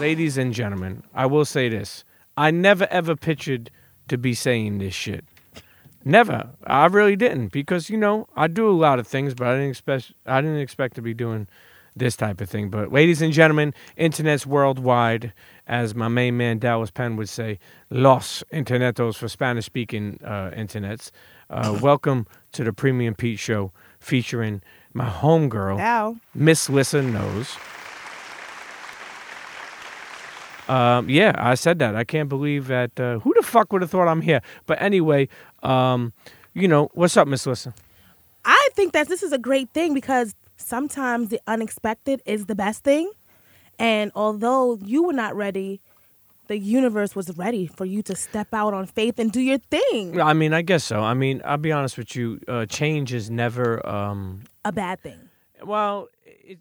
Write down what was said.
ladies and gentlemen, I will say this: I never ever pictured to be saying this shit. Never. I really didn't because you know I do a lot of things, but I didn't expect I didn't expect to be doing this type of thing. But ladies and gentlemen, internets worldwide, as my main man Dallas Penn would say, los internetos for Spanish speaking uh, internets. Uh, welcome to the Premium Pete Show featuring my homegirl, Miss Lissa Knows. Um, yeah, I said that. I can't believe that. Uh, who the fuck would have thought I'm here? But anyway, um, you know, what's up, Miss Lissa? I think that this is a great thing because sometimes the unexpected is the best thing. And although you were not ready, the universe was ready for you to step out on faith and do your thing. I mean, I guess so. I mean, I'll be honest with you. Uh, change is never. Um, A bad thing. well, it,